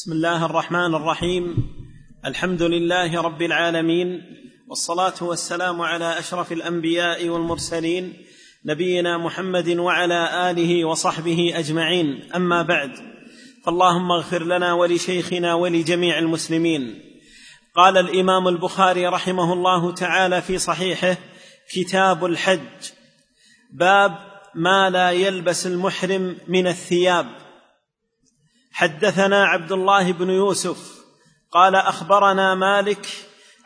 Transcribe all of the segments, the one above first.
بسم الله الرحمن الرحيم. الحمد لله رب العالمين والصلاة والسلام على أشرف الأنبياء والمرسلين نبينا محمد وعلى آله وصحبه أجمعين. أما بعد فاللهم اغفر لنا ولشيخنا ولجميع المسلمين. قال الإمام البخاري رحمه الله تعالى في صحيحه كتاب الحج باب ما لا يلبس المحرم من الثياب. حدثنا عبد الله بن يوسف قال أخبرنا مالك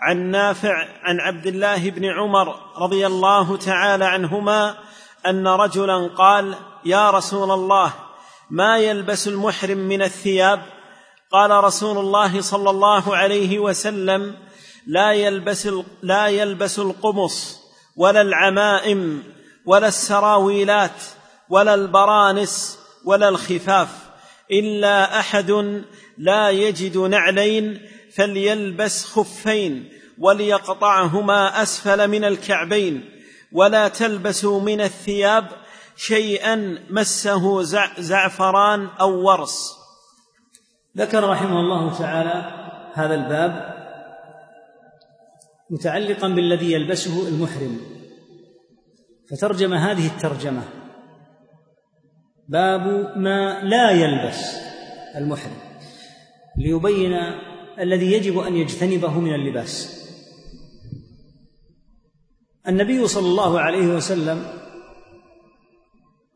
عن نافع عن عبد الله بن عمر رضي الله تعالى عنهما أن رجلا قال يا رسول الله ما يلبس المحرم من الثياب؟ قال رسول الله صلى الله عليه وسلم لا يلبس لا يلبس القمص ولا العمائم ولا السراويلات ولا البرانس ولا الخفاف. إلا أحد لا يجد نعلين فليلبس خفين وليقطعهما أسفل من الكعبين ولا تلبسوا من الثياب شيئا مسه زعفران أو ورس ذكر رحمه الله تعالى هذا الباب متعلقا بالذي يلبسه المحرم فترجم هذه الترجمة باب ما لا يلبس المحرم ليبين الذي يجب أن يجتنبه من اللباس. النبي صلى الله عليه وسلم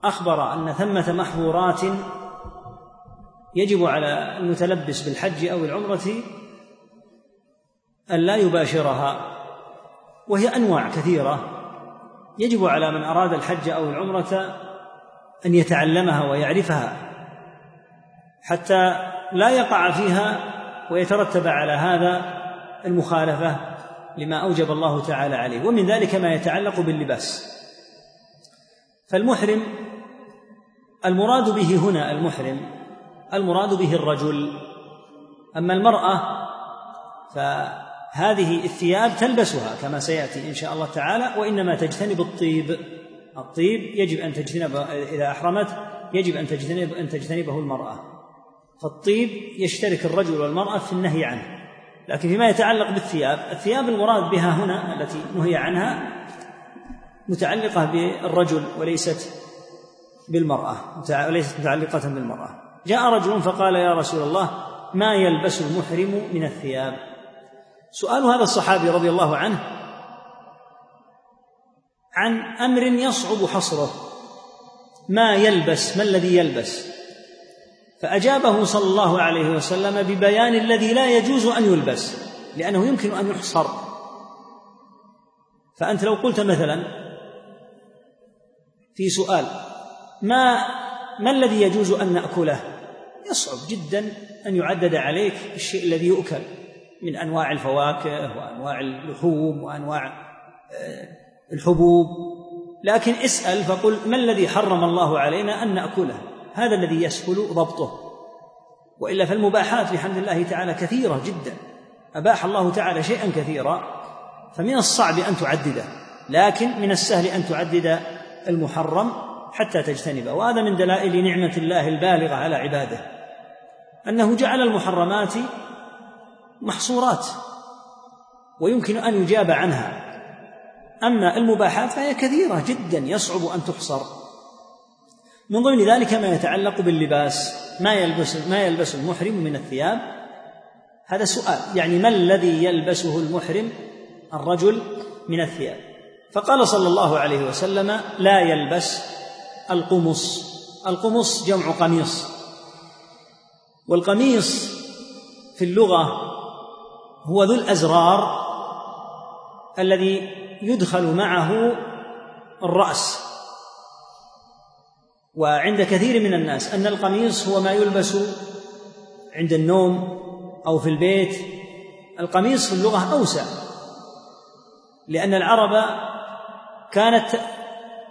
أخبر أن ثمة محظورات يجب على المتلبس بالحج أو العمرة أن لا يباشرها وهي أنواع كثيرة يجب على من أراد الحج أو العمرة أن يتعلمها ويعرفها حتى لا يقع فيها ويترتب على هذا المخالفة لما أوجب الله تعالى عليه ومن ذلك ما يتعلق باللباس. فالمحرم المراد به هنا المحرم المراد به الرجل أما المرأة فهذه الثياب تلبسها كما سيأتي إن شاء الله تعالى وإنما تجتنب الطيب. الطيب يجب أن تجتنب إذا أحرمت يجب أن تجتنب أن تجتنبه المرأة. فالطيب يشترك الرجل والمرأة في النهي عنه. لكن فيما يتعلق بالثياب الثياب المراد بها هنا التي نهي عنها متعلقة بالرجل وليست بالمرأة وليست متعلقة بالمرأة. جاء رجل فقال يا رسول الله ما يلبس المحرم من الثياب؟ سؤال هذا الصحابي رضي الله عنه عن أمر يصعب حصره. ما يلبس ما الذي يلبس؟ فأجابه صلى الله عليه وسلم ببيان الذي لا يجوز أن يلبس لأنه يمكن أن يحصر. فأنت لو قلت مثلا في سؤال ما ما الذي يجوز أن نأكله؟ يصعب جدا أن يعدد عليك الشيء الذي يؤكل من أنواع الفواكه وأنواع اللحوم وأنواع آه، الحبوب. لكن اسأل فقل ما الذي حرم الله علينا أن نأكله؟ هذا الذي يسهل ضبطه. وإلا فالمباحات بحمد الله تعالى كثيرة جدا. أباح الله تعالى شيئا كثيرا. فمن الصعب أن تعدده. لكن من السهل أن تعدد المحرم حتى تجتنبه. وهذا من دلائل نعمة الله البالغة على عباده. أنه جعل المحرمات محصورات. ويمكن أن يجاب عنها. أما المباحات فهي كثيرة جدا يصعب أن تحصر. من ضمن ذلك ما يتعلق باللباس ما يلبس ما يلبس المحرم من الثياب؟ هذا سؤال. يعني ما الذي يلبسه المحرم؟ الرجل من الثياب. فقال صلى الله عليه وسلم لا يلبس القمص. القمص جمع قميص. والقميص في اللغة هو ذو الأزرار الذي يدخل معه الرأس. وعند كثير من الناس أن القميص هو ما يلبس عند النوم أو في البيت. القميص في اللغة أوسع لأن العرب كانت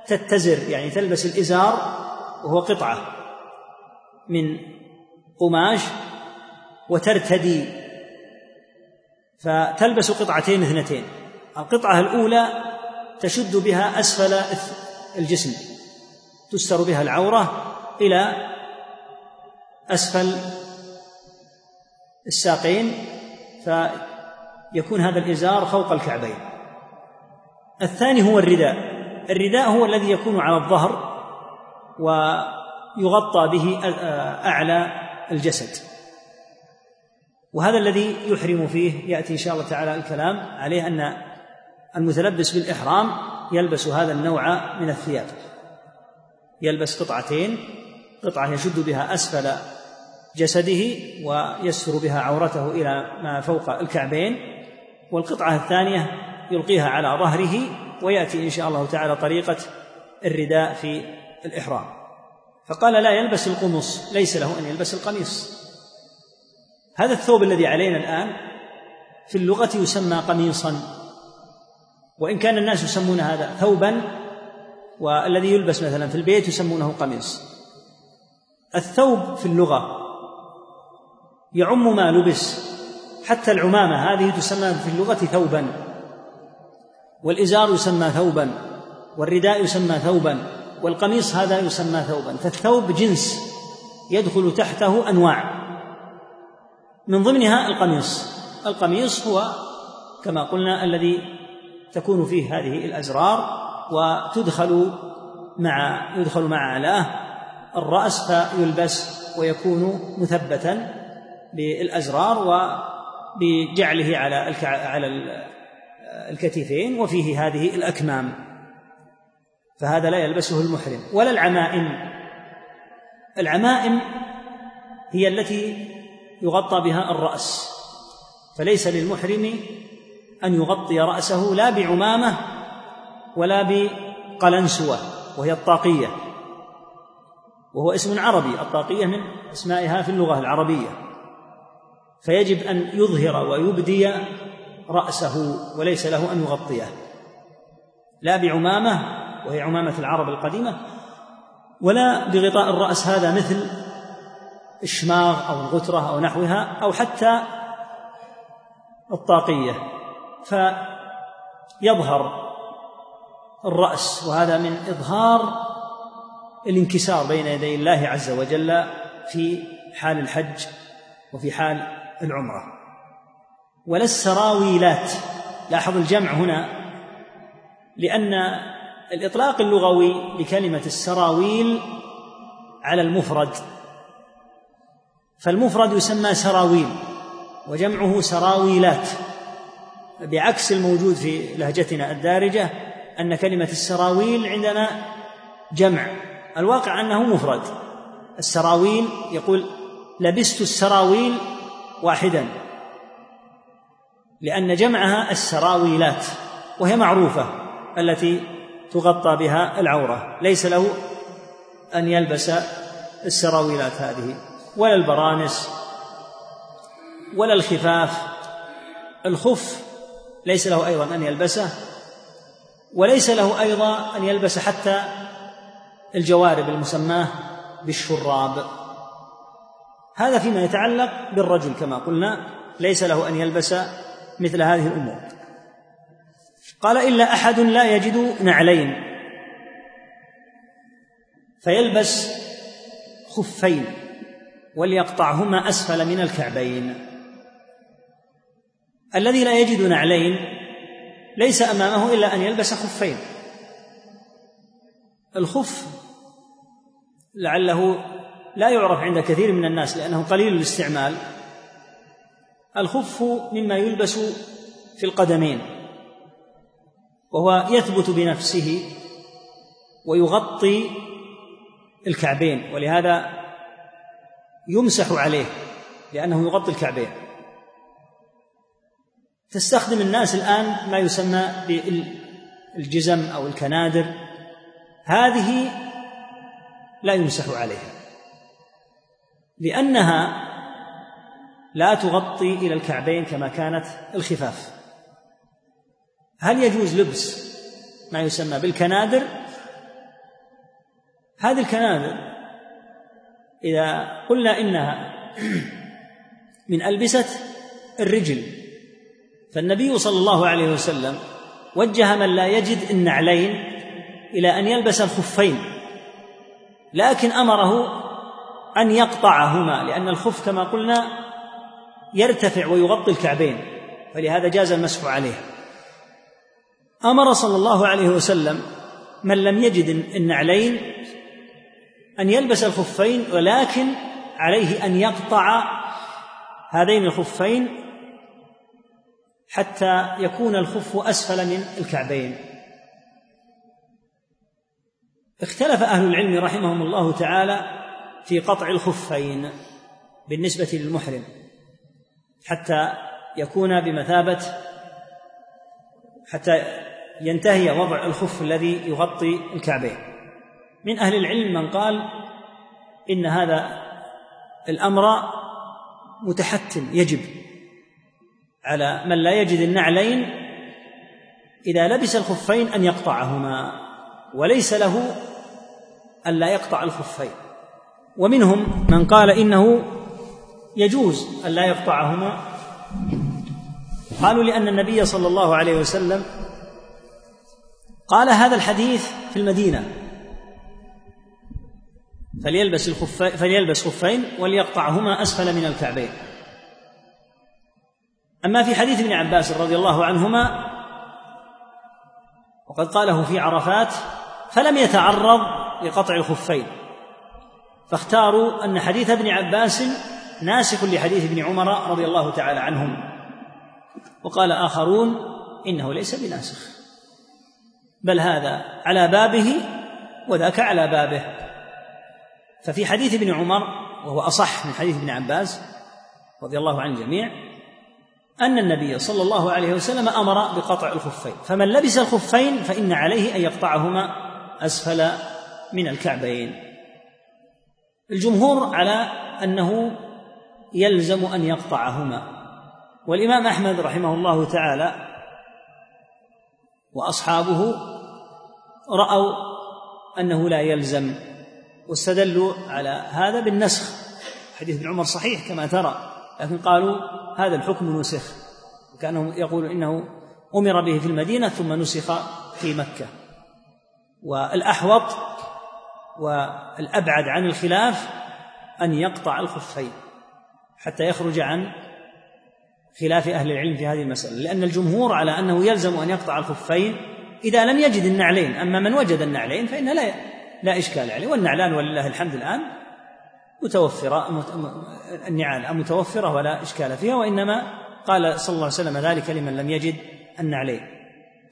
تتزر يعني تلبس الإزار وهو قطعة من قماش وترتدي فتلبس قطعتين اثنتين القطعة الأولى تشد بها أسفل الجسم تستر بها العورة إلى أسفل الساقين فيكون هذا الإزار فوق الكعبين. الثاني هو الرداء. الرداء هو الذي يكون على الظهر ويغطى به أعلى الجسد. وهذا الذي يحرم فيه يأتي إن شاء الله تعالى الكلام عليه أن المتلبس بالإحرام يلبس هذا النوع من الثياب. يلبس قطعتين قطعة يشد بها أسفل جسده ويستر بها عورته إلى ما فوق الكعبين والقطعة الثانية يلقيها على ظهره ويأتي إن شاء الله تعالى طريقة الرداء في الإحرام. فقال لا يلبس القمص ليس له أن يلبس القميص. هذا الثوب الذي علينا الآن في اللغة يسمى قميصا. وإن كان الناس يسمون هذا ثوبا والذي يلبس مثلا في البيت يسمونه قميص. الثوب في اللغة يعم ما لبس حتى العمامة هذه تسمى في اللغة ثوبا. والإزار يسمى ثوبا والرداء يسمى ثوبا والقميص هذا يسمى ثوبا. فالثوب جنس يدخل تحته أنواع. من ضمنها القميص. القميص هو كما قلنا الذي تكون فيه هذه الأزرار وتدخل مع يدخل مع علاه الرأس فيلبس ويكون مثبتا بالأزرار وبجعله على على الكتفين وفيه هذه الأكمام. فهذا لا يلبسه المحرم. ولا العمائم. العمائم هي التي يغطى بها الرأس. فليس للمحرم أن يغطي رأسه لا بعمامة ولا بقلنسوة وهي الطاقية. وهو اسم عربي الطاقية من أسمائها في اللغة العربية. فيجب أن يظهر ويبدي رأسه وليس له أن يغطيه. لا بعمامة وهي عمامة العرب القديمة ولا بغطاء الرأس هذا مثل الشماغ أو الغترة أو نحوها أو حتى الطاقية. فيظهر الرأس وهذا من إظهار الانكسار بين يدي الله عز وجل في حال الحج وفي حال العمرة. ولا السراويلات لاحظ الجمع هنا لأن الإطلاق اللغوي لكلمة السراويل على المفرد فالمفرد يسمى سراويل وجمعه سراويلات. بعكس الموجود في لهجتنا الدارجة أن كلمة السراويل عندنا جمع. الواقع أنه مفرد. السراويل يقول لبست السراويل واحدا لأن جمعها السراويلات وهي معروفة التي تغطى بها العورة. ليس له أن يلبس السراويلات هذه ولا البرانس ولا الخفاف. الخف ليس له أيضا أن يلبسه وليس له أيضا أن يلبس حتى الجوارب المسماة بالشراب. هذا فيما يتعلق بالرجل كما قلنا ليس له أن يلبس مثل هذه الأمور. قال إلا أحد لا يجد نعلين. فيلبس خفين وليقطعهما أسفل من الكعبين. الذي لا يجد نعلين ليس أمامه إلا أن يلبس خفين. الخف لعله لا يعرف عند كثير من الناس لأنه قليل الاستعمال. الخف مما يلبس في القدمين وهو يثبت بنفسه ويغطي الكعبين ولهذا يمسح عليه لأنه يغطي الكعبين. تستخدم الناس الآن ما يسمى بالجزم أو الكنادر. هذه لا يمسح عليها لأنها لا تغطي إلى الكعبين كما كانت الخفاف. هل يجوز لبس ما يسمى بالكنادر؟ هذه الكنادر إذا قلنا إنها من ألبسة الرجل فالنبي صلى الله عليه وسلم وجه من لا يجد النعلين إلى أن يلبس الخفين لكن أمره أن يقطعهما لأن الخف كما قلنا يرتفع ويغطي الكعبين فلهذا جاز المسح عليه. أمر صلى الله عليه وسلم من لم يجد النعلين أن يلبس الخفين ولكن عليه أن يقطع هذين الخفين حتى يكون الخف أسفل من الكعبين. اختلف أهل العلم رحمهم الله تعالى في قطع الخفين بالنسبة للمحرم حتى يكون بمثابة حتى ينتهي وضع الخف الذي يغطي الكعبين. من أهل العلم من قال إن هذا الأمر متحتم يجب على من لا يجد النعلين إذا لبس الخفين أن يقطعهما وليس له الا يقطع الخفين. ومنهم من قال إنه يجوز الا يقطعهما. قالوا لأن النبي صلى الله عليه وسلم قال هذا الحديث في المدينة. فليلبس الخفين فليلبس خفين وليقطعهما أسفل من الكعبين. أما في حديث ابن عباس رضي الله عنهما وقد قاله في عرفات فلم يتعرض لقطع الخفين. فاختاروا أن حديث ابن عباس ناسخ لحديث ابن عمر رضي الله تعالى عنهم. وقال آخرون إنه ليس بناسخ. بل هذا على بابه وذاك على بابه. ففي حديث ابن عمر وهو أصح من حديث ابن عباس رضي الله عن الجميع أن النبي صلى الله عليه وسلم أمر بقطع الخفين فمن لبس الخفين فإن عليه أن يقطعهما أسفل من الكعبين. الجمهور على أنه يلزم أن يقطعهما. والإمام أحمد رحمه الله تعالى وأصحابه رأوا أنه لا يلزم واستدلوا على هذا بالنسخ. حديث ابن عمر صحيح كما ترى. لكن قالوا هذا الحكم نسخ وكانهم يقول إنه أمر به في المدينة ثم نسخ في مكة. والأحوط والأبعد عن الخلاف أن يقطع الخفين حتى يخرج عن خلاف أهل العلم في هذه المسألة لأن الجمهور على أنه يلزم أن يقطع الخفين إذا لم يجد النعلين. أما من وجد النعلين فان لا لا إشكال عليه والنعلان ولله الحمد الآن متوفرة النعال متوفره ولا إشكال فيها وإنما قال صلى الله عليه وسلم ذلك لمن لم يجد النعلين.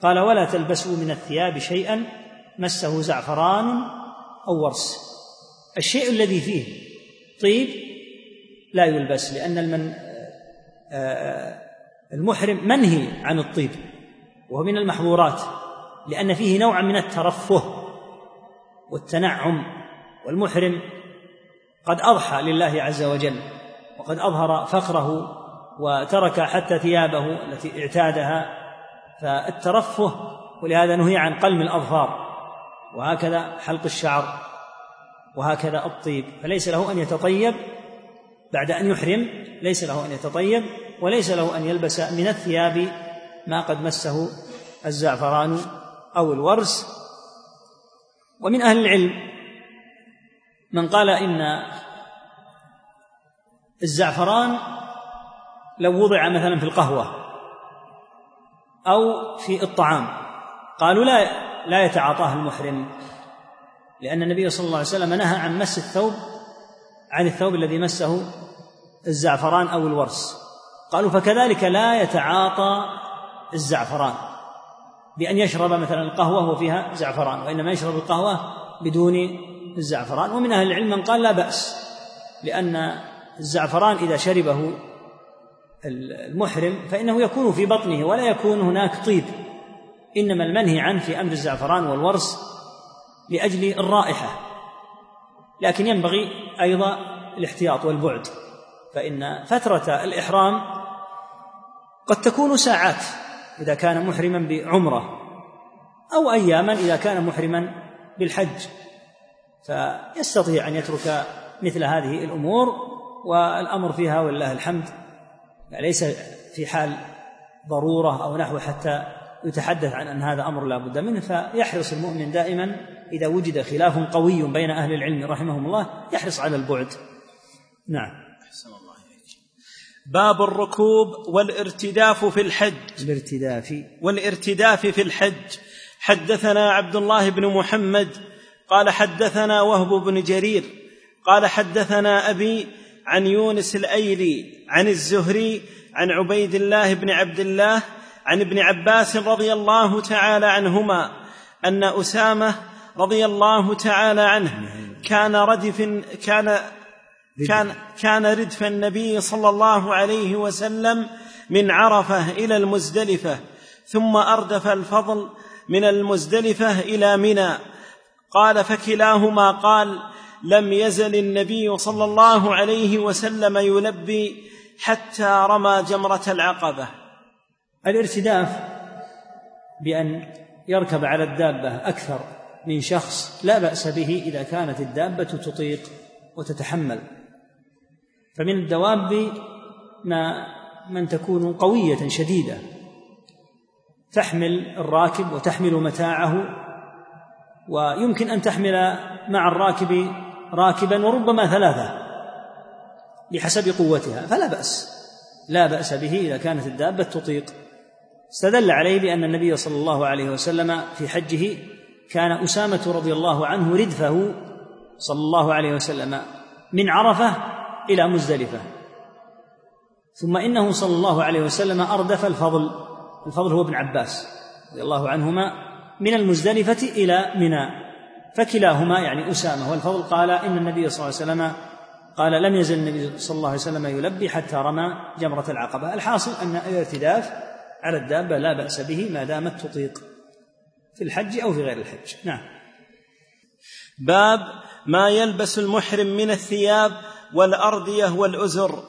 قال ولا تلبسوا من الثياب شيئا مسه زعفران أو ورس. الشيء الذي فيه طيب لا يلبس لأن المن آه، المحرم منهي عن الطيب وهو من المحظورات لأن فيه نوعا من الترفه والتنعم والمحرم قد أضحى لله عز وجل وقد أظهر فخره وترك حتى ثيابه التي اعتادها فالترفه ولهذا نهي عن قلم الأظفار وهكذا حلق الشعر وهكذا الطيب فليس له أن يتطيب بعد أن يحرم ليس له أن يتطيب وليس له أن يلبس من الثياب ما قد مسه الزعفران أو الورس. ومن أهل العلم من قال إن الزعفران لو وضع مثلا في القهوة أو في الطعام قالوا لا لا يتعاطاه المحرم لأن النبي صلى الله عليه وسلم نهى عن مس الثوب عن الثوب الذي مسه الزعفران أو الورس. قالوا فكذلك لا يتعاطى الزعفران بأن يشرب مثلا القهوة وفيها زعفران وإنما يشرب القهوة بدون الزعفران ومن أهل العلم من قال لا بأس لأن الزعفران إذا شربه المحرم فإنه يكون في بطنه ولا يكون هناك طيب. إنما المنهي عنه في أمر الزعفران والورس لأجل الرائحة. لكن ينبغي أيضا الاحتياط والبعد فإن فترة الإحرام قد تكون ساعات إذا كان محرما بعمرة أو أياما إذا كان محرما بالحج. فيستطيع أن يترك مثل هذه الأمور والأمر فيها ولله الحمد. ليس في حال ضرورة أو نحو حتى يتحدث عن أن هذا أمر لا بد منه فيحرص المؤمن دائما إذا وجد خلاف قوي بين أهل العلم رحمهم الله يحرص على البعد. نعم. باب الركوب والارتداف في الحج. الارتداف. والارتداف في الحج. حدثنا عبد الله بن محمد قال حدثنا وهب بن جرير قال حدثنا أبي عن يونس الأيلي عن الزهري عن عبيد الله بن عبد الله عن ابن عباس رضي الله تعالى عنهما أن أسامة رضي الله تعالى عنه كان ردف كان كان كان ردف النبي صلى الله عليه وسلم من عرفة إلى المزدلفة ثم أردف الفضل من المزدلفة إلى منى. قال فكلاهما قال لم يزل النبي صلى الله عليه وسلم يلبي حتى رمى جمرة العقبة. الارتداف بأن يركب على الدابة أكثر من شخص لا بأس به إذا كانت الدابة تطيق وتتحمل. فمن الدواب ما من تكون قوية شديدة تحمل الراكب وتحمل متاعه ويمكن أن تحمل مع الراكب راكبا وربما ثلاثة بحسب قوتها فلا بأس لا بأس به إذا كانت الدابة تطيق. استدل عليه بأن النبي صلى الله عليه وسلم في حجه كان أسامة رضي الله عنه ردفه صلى الله عليه وسلم من عرفة إلى مزدلفة. ثم إنه صلى الله عليه وسلم أردف الفضل الفضل هو ابن عباس رضي الله عنهما من المزدلفة إلى منى فكلاهما يعني أسامة والفضل قال إن النبي صلى الله عليه وسلم قال لم يزل النبي صلى الله عليه وسلم يلبي حتى رمى جمرة العقبة. الحاصل أن الارتداف على الدابة لا بأس به ما دامت تطيق في الحج أو في غير الحج. نعم. باب ما يلبس المحرم من الثياب والارديه والأزر.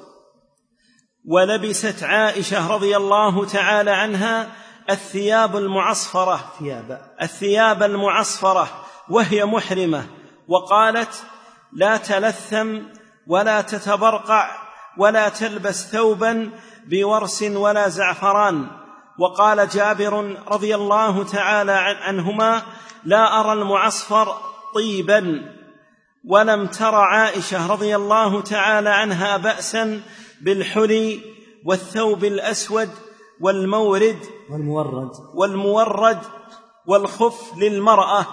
ولبست عائشة رضي الله تعالى عنها الثياب المعصفرة. ثياب. الثياب المعصفرة وهي محرمة وقالت لا تلثم ولا تتبرقع ولا تلبس ثوبا بورس ولا زعفران. وقال جابر رضي الله تعالى عنهما لا أرى المعصفر طيبا. ولم تر عائشة رضي الله تعالى عنها بأسا بالحلي والثوب الأسود والمورد والمورد. والمورد والخف للمرأة.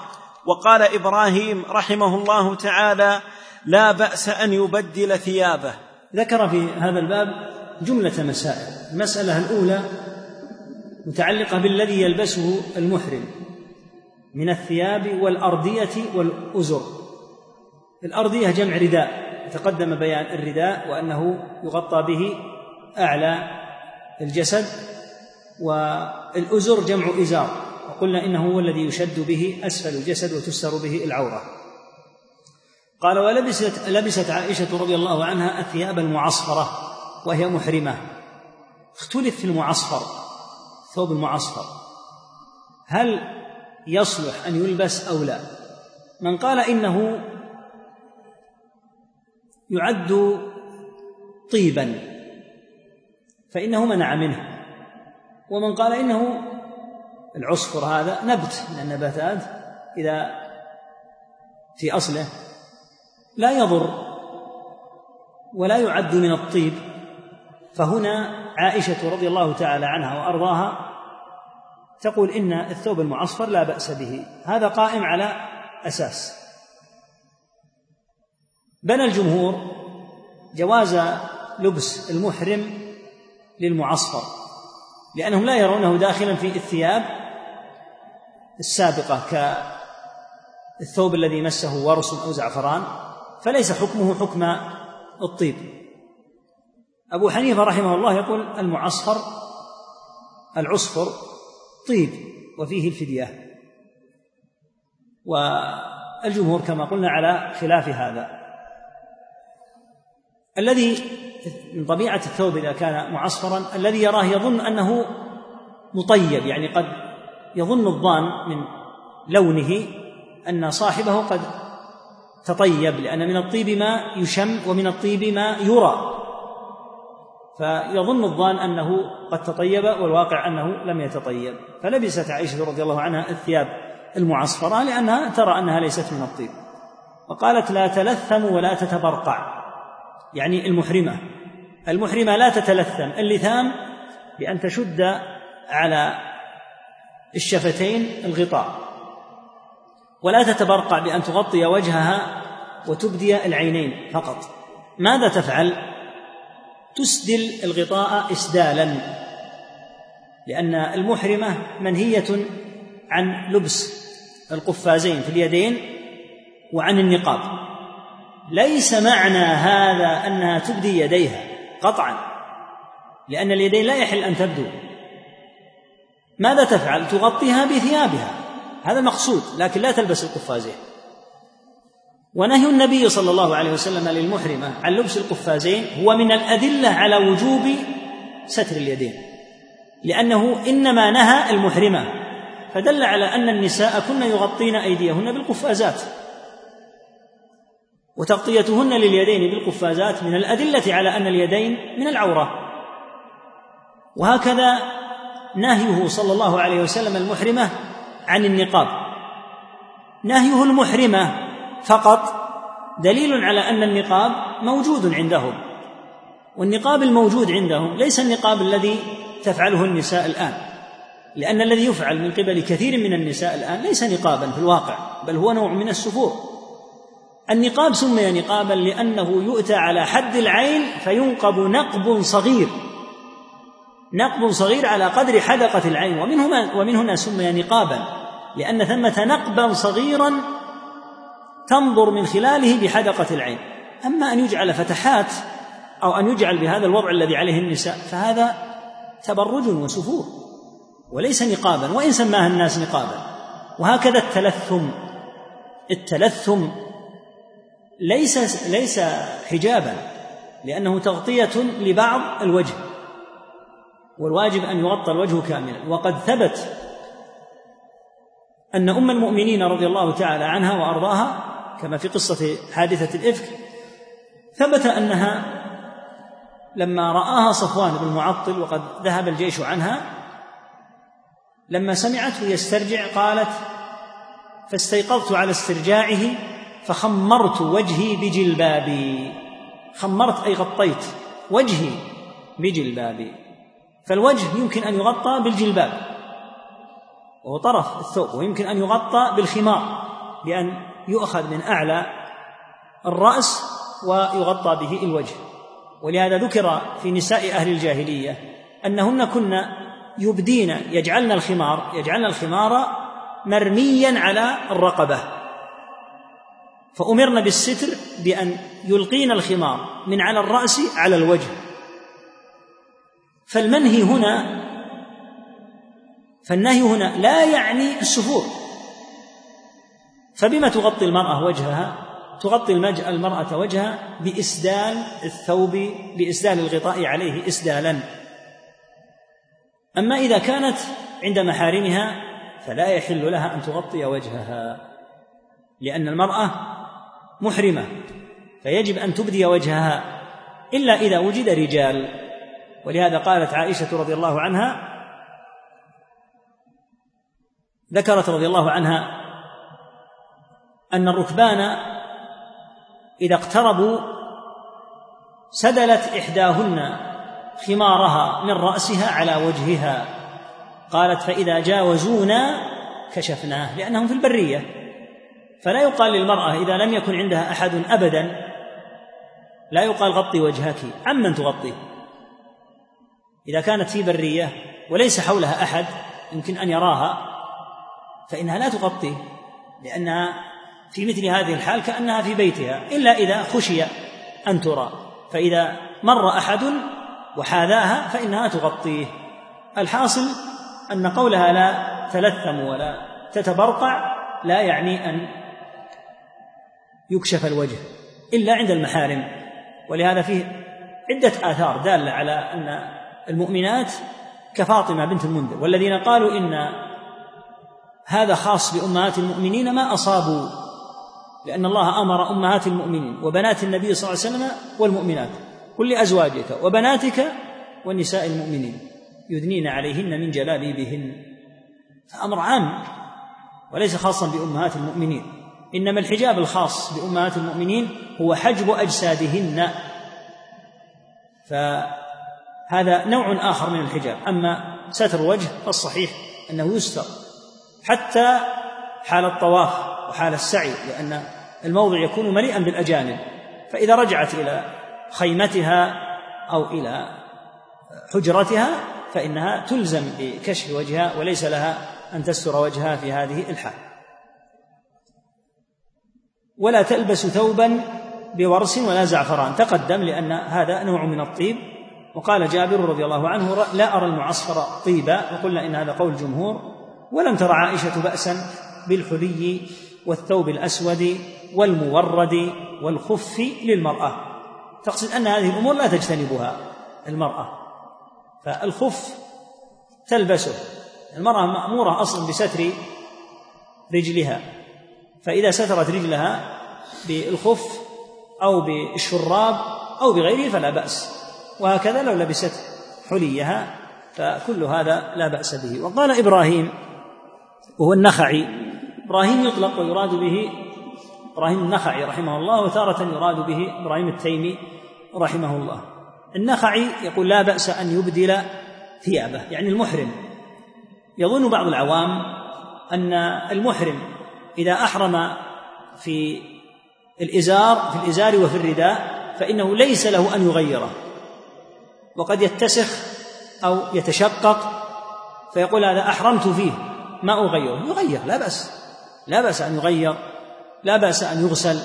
وقال إبراهيم رحمه الله تعالى لا بأس أن يبدل ثيابه. ذكر في هذا الباب جملة مسائل. المسألة الأولى متعلقة بالذي يلبسه المحرم من الثياب والارديه والأزر. الارديه جمع رداء. تقدم بيان الرداء وأنه يغطى به أعلى الجسد والأزر جمع إزار وقلنا إنه هو الذي يشد به أسفل الجسد وتستر به العورة. قال ولبست لبست عائشة رضي الله عنها الثياب المعصفرة وهي محرمة. اختلف في المعصفر ثوب المعصفر. هل يصلح أن يلبس أو لا؟ من قال إنه يعد طيبا فإنه منع منه. ومن قال إنه العصفر هذا نبت من النباتات إذا في أصله لا يضر ولا يعد من الطيب. فهنا عائشة رضي الله تعالى عنها وأرضاها تقول إن الثوب المعصفر لا بأس به هذا قائم على أساس. بنى الجمهور جواز لبس المحرم للمعصفر. لأنهم لا يرونه داخلا في الثياب السابقة كالثوب الذي مسه ورس أو زعفران فليس حكمه حكم الطيب. أبو حنيفة رحمه الله يقول المعصفر العصفر طيب وفيه الفدية. والجمهور كما قلنا على خلاف هذا. الذي من طبيعة الثوب إذا كان معصفرا الذي يراه يظن أنه مطيب يعني قد يظن الظان من لونه أن صاحبه قد تطيب لأن من الطيب ما يشم ومن الطيب ما يرى. فيظن الظان أنه قد تطيب والواقع أنه لم يتطيب. فلبست عائشة رضي الله عنها الثياب المعصفرة لأنها ترى أنها ليست من الطيب. وقالت لا تلثم ولا تتبرقع. يعني المحرمة. المحرمة لا تتلثم اللثام بأن تشد على الشفتين الغطاء. ولا تتبرقع بأن تغطي وجهها وتبدي العينين فقط. ماذا تفعل؟ تسدل الغطاء اسدالا لأن المحرمة منهية عن لبس القفازين في اليدين وعن النقاب. ليس معنى هذا أنها تبدي يديها قطعا لأن اليدين لا يحل أن تبدو. ماذا تفعل؟ تغطيها بثيابها. هذا مقصود لكن لا تلبس القفازين ونهي النبي صلى الله عليه وسلم للمحرمة عن لبس القفازين هو من الأدلة على وجوب ستر اليدين لأنه إنما نهى المحرمة. فدل على أن النساء كن يغطين أيديهن بالقفازات. وتغطيتهن لليدين بالقفازات من الأدلة على أن اليدين من العورة. وهكذا نهيه صلى الله عليه وسلم المحرمة عن النقاب. نهيه المحرمة فقط دليل على أن النقاب موجود عندهم والنقاب الموجود عندهم ليس النقاب الذي تفعله النساء الآن لأن الذي يفعل من قبل كثير من النساء الآن ليس نقابا في الواقع بل هو نوع من السفور. النقاب سمي نقابا لأنه يؤتى على حد العين فينقب نقب صغير. نقب صغير على قدر حدقة العين. ومن هنا ومن هنا سمي نقابا. لأن ثمة نقبا صغيرا تنظر من خلاله بحدقة العين. أما أن يجعل فتحات أو أن يجعل بهذا الوضع الذي عليه النساء فهذا تبرج وسفور. وليس نقابا. وإن سماها الناس نقابا. وهكذا التلثم. التلثم ليس ليس حجابا لأنه تغطية لبعض الوجه والواجب أن يغطى الوجه كاملا. وقد ثبت أن أم المؤمنين رضي الله تعالى عنها وأرضاها كما في قصة حادثة الإفك ثبت أنها لما رآها صفوان بن معطل وقد ذهب الجيش عنها لما سمعته يسترجع قالت فاستيقظت على استرجاعه فخمرت وجهي بجلبابي. خمرت أي غطيت وجهي بجلبابي. فالوجه يمكن أن يغطى بالجلباب. وهو طرف الثوب ويمكن أن يغطى بالخمار بأن يؤخذ من أعلى الرأس ويغطى به الوجه. ولهذا ذكر في نساء أهل الجاهلية أنهن كن يبدين يجعلن الخمار يجعلن الخمار مرميا على الرقبة. فأمرن بالستر بأن يلقين الخمار من على الرأس على الوجه. فالمنهي هنا فالنهي هنا لا يعني السفور. فبما تغطي المرأة وجهها تغطي المرأة وجهها بإسدال الثوب بإسدال الغطاء عليه إسدالا. أما إذا كانت عند محارمها فلا يحل لها أن تغطي وجهها لأن المرأة محرمة فيجب أن تبدي وجهها إلا إذا وجد رجال. ولهذا قالت عائشة رضي الله عنها ذكرت رضي الله عنها أن الركبان إذا اقتربوا سدلت إحداهن خمارها من رأسها على وجهها. قالت فإذا جاوزونا كشفناه لأنهم في البرية. فلا يقال للمرأة إذا لم يكن عندها أحد أبدا لا يقال غطي وجهك عمن تغطيه إذا كانت في برية وليس حولها أحد يمكن أن يراها فإنها لا تغطيه لأنها في مثل هذه الحال كأنها في بيتها إلا إذا خشي أن ترى. فإذا مر أحد وحاذاها فإنها تغطيه. الحاصل أن قولها لا تلثم ولا تتبرقع لا يعني أن يكشف الوجه إلا عند المحارم. ولهذا فيه عدة آثار دالة على أن المؤمنات كفاطمة بنت المنذر والذين قالوا إن هذا خاص بأمهات المؤمنين ما أصابوا لأن الله أمر أمهات المؤمنين وبنات النبي صلى الله عليه وسلم والمؤمنات قل لأزواجك وبناتك والنساء المؤمنين يدنين عليهن من جلابيبهن. فأمر عام وليس خاصا بأمهات المؤمنين. إنما الحجاب الخاص بأمهات المؤمنين هو حجب أجسادهن. فهذا نوع آخر من الحجاب. أما ستر الوجه فالصحيح أنه يستر. حتى حال الطواف وحال السعي لأن الموضع يكون مليئا بالأجانب. فإذا رجعت إلى خيمتها أو إلى حجرتها فإنها تلزم بكشف وجهها وليس لها أن تستر وجهها في هذه الحال. ولا تلبس ثوبا بورس ولا زعفران. تقدم لأن هذا نوع من الطيب. وقال جابر رضي الله عنه لا أرى المعصفر طيبا. وقلنا إن هذا قول جمهور. ولم تر عائشة بأسا بالحلي والثوب الأسود والمورد والخف للمرأة. تقصد أن هذه الأمور لا تجتنبها المرأة. فالخف تلبسه. المرأة مأمورة أصلا بستر رجلها. فإذا سترت رجلها بالخف أو بالشراب أو بغيره فلا بأس. وهكذا لو لبست حليها فكل هذا لا بأس به. وقال إبراهيم وهو النخعي إبراهيم يطلق ويراد به إبراهيم النخعي رحمه الله وتارة يراد به إبراهيم التيمي رحمه الله. النخعي يقول لا بأس أن يبدل ثيابه يعني المحرم. يظن بعض العوام أن المحرم إذا أحرم في الإزار في الإزار وفي الرداء فإنه ليس له أن يغيره. وقد يتسخ أو يتشقق فيقول هذا أحرمت فيه ما أغيره. يغير لا بأس. لا بأس أن يغير لا بأس أن يغسل.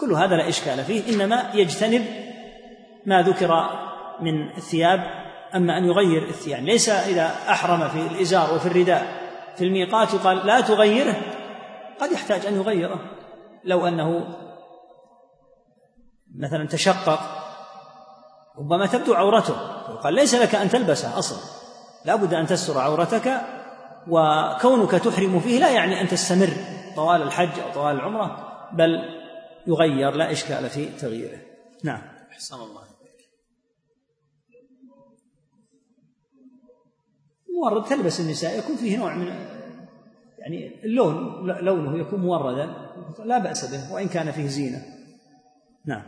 كل هذا لا إشكال فيه إنما يجتنب ما ذكر من الثياب أما أن يغير الثياب. ليس إذا أحرم في الإزار وفي الرداء. في الميقات يقال لا تغيره قد يحتاج أن يغيره. لو أنه مثلا تشقق ربما تبدو عورته. قال ليس لك أن تلبسه أصلا. لا بد أن تستر عورتك وكونك تحرم فيه لا يعني أن تستمر طوال الحج أو طوال العمرة بل يغير لا إشكال في تغييره. نعم. أحسن الله مورد تلبس النساء يكون فيه نوع من يعني اللون لونه يكون موردا لا بأس به وإن كان فيه زينة. نعم.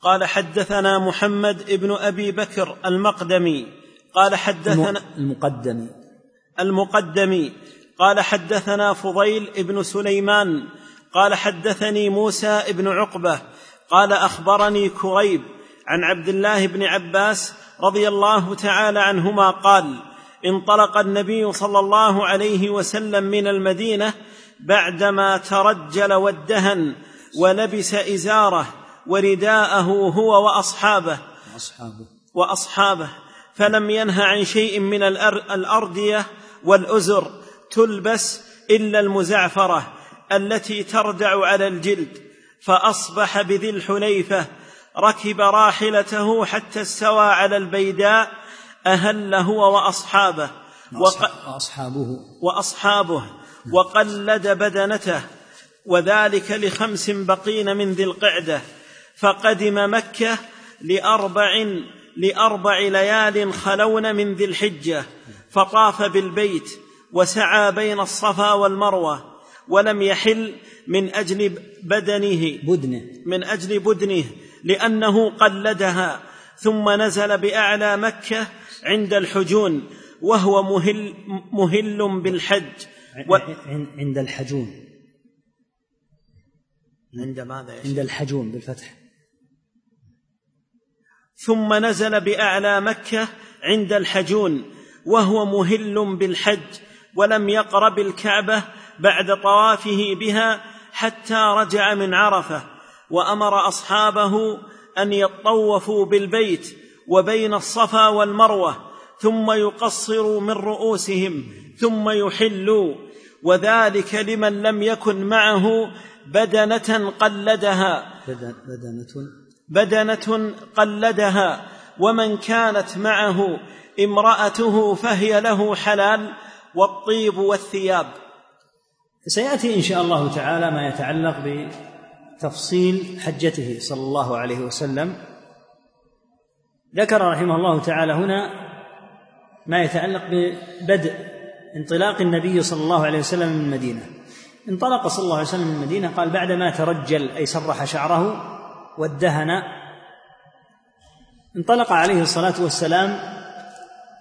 قال حدثنا محمد ابن أبي بكر المقدمي. قال حدثنا المقدمي. المقدمي. قال حدثنا فضيل ابن سليمان. قال حدثني موسى ابن عقبة. قال أخبرني كريب عن عبد الله بن عباس رضي الله تعالى عنهما قال انطلق النبي صلى الله عليه وسلم من المدينة بعدما ترجل وادهن ولبس إزاره ورداءه هو وأصحابه. وأصحابه. وأصحابه. فلم ينه عن شيء من الارديه والأزر تلبس إلا المزعفرة التي تردع على الجلد. فأصبح بذي الحليفة ركب راحلته حتى استوى على البيداء أهل هو وأصحابه. وأصحابه. وأصحابه. وقلد بدنته. وذلك لخمس بقين من ذي القعدة. فقدم مكة لأربع لأربع ليال خلون من ذي الحجة. فطاف بالبيت وسعى بين الصفا والمروة. ولم يحل من أجل بدنه. بدنه. من أجل بدنه. لأنه قلدها. ثم نزل بأعلى مكة عند الحجون وهو مهل مهل بالحج. و عند الحجون. عند ماذا عند الحجون بالفتح. ثم نزل بأعلى مكة عند الحجون وهو مهل بالحج ولم يقرب الكعبة بعد طوافه بها حتى رجع من عرفة وأمر أصحابه أن يطوفوا بالبيت وبين الصفا والمروة ثم يقصروا من رؤوسهم ثم يحلوا وذلك لمن لم يكن معه بدنة قلدها. بدنة. بدنة قلدها. ومن كانت معه امرأته فهي له حلال والطيب والثياب. سيأتي إن شاء الله تعالى ما يتعلق بتفصيل حجته صلى الله عليه وسلم. ذكر رحمه الله تعالى هنا ما يتعلق ببدء انطلاق النبي صلى الله عليه وسلم من المدينة. انطلق صلى الله عليه وسلم من المدينة قال بعدما ترجل أي سرح شعره وادهن انطلق عليه الصلاة والسلام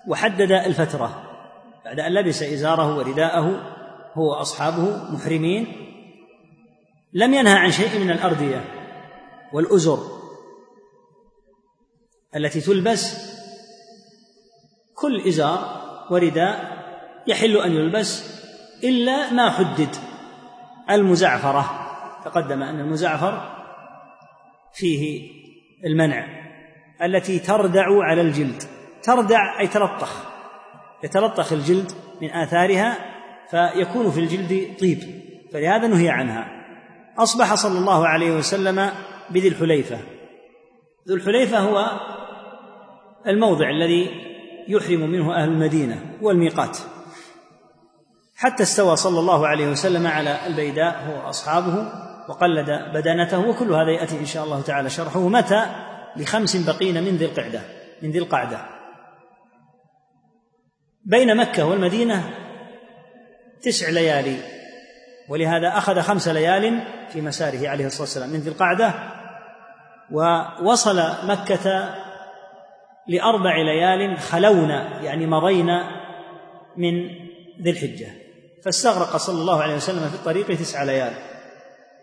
وحدد الفترة. بعد أن لبس إزاره ورداءه هو وأصحابه محرمين لم ينهى عن شيء من الأردية والأزر. التي تلبس كل إزار ورداء يحل أن يلبس إلا ما حدد المزعفرة. تقدم أن المزعفر فيه المنع التي تردع على الجلد. تردع أي تلطخ. يتلطخ الجلد من آثارها فيكون في الجلد طيب. فلهذا نهي عنها. أصبح صلى الله عليه وسلم بذي الحليفة. ذو الحليفة هو الموضع الذي يحرم منه أهل المدينة والميقات. حتى استوى صلى الله عليه وسلم على البيداء هو وأصحابه وقلد بدنته وكل هذا يأتي إن شاء الله تعالى شرحه. متى؟ لخمس بقين من ذي القعدة من ذي القعدة. بين مكة والمدينة تسع ليالي ولهذا أخذ خمس ليال في مساره عليه الصلاة والسلام من ذي القعدة ووصل مكة لأربع ليال خلونا يعني مضينا من ذي الحجة. فاستغرق صلى الله عليه وسلم في الطريق تسع ليال.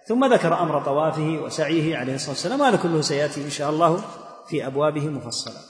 ثم ذكر أمر طوافه وسعيه عليه الصلاة والسلام هذا كله سيأتي إن شاء الله في أبوابه مفصلا.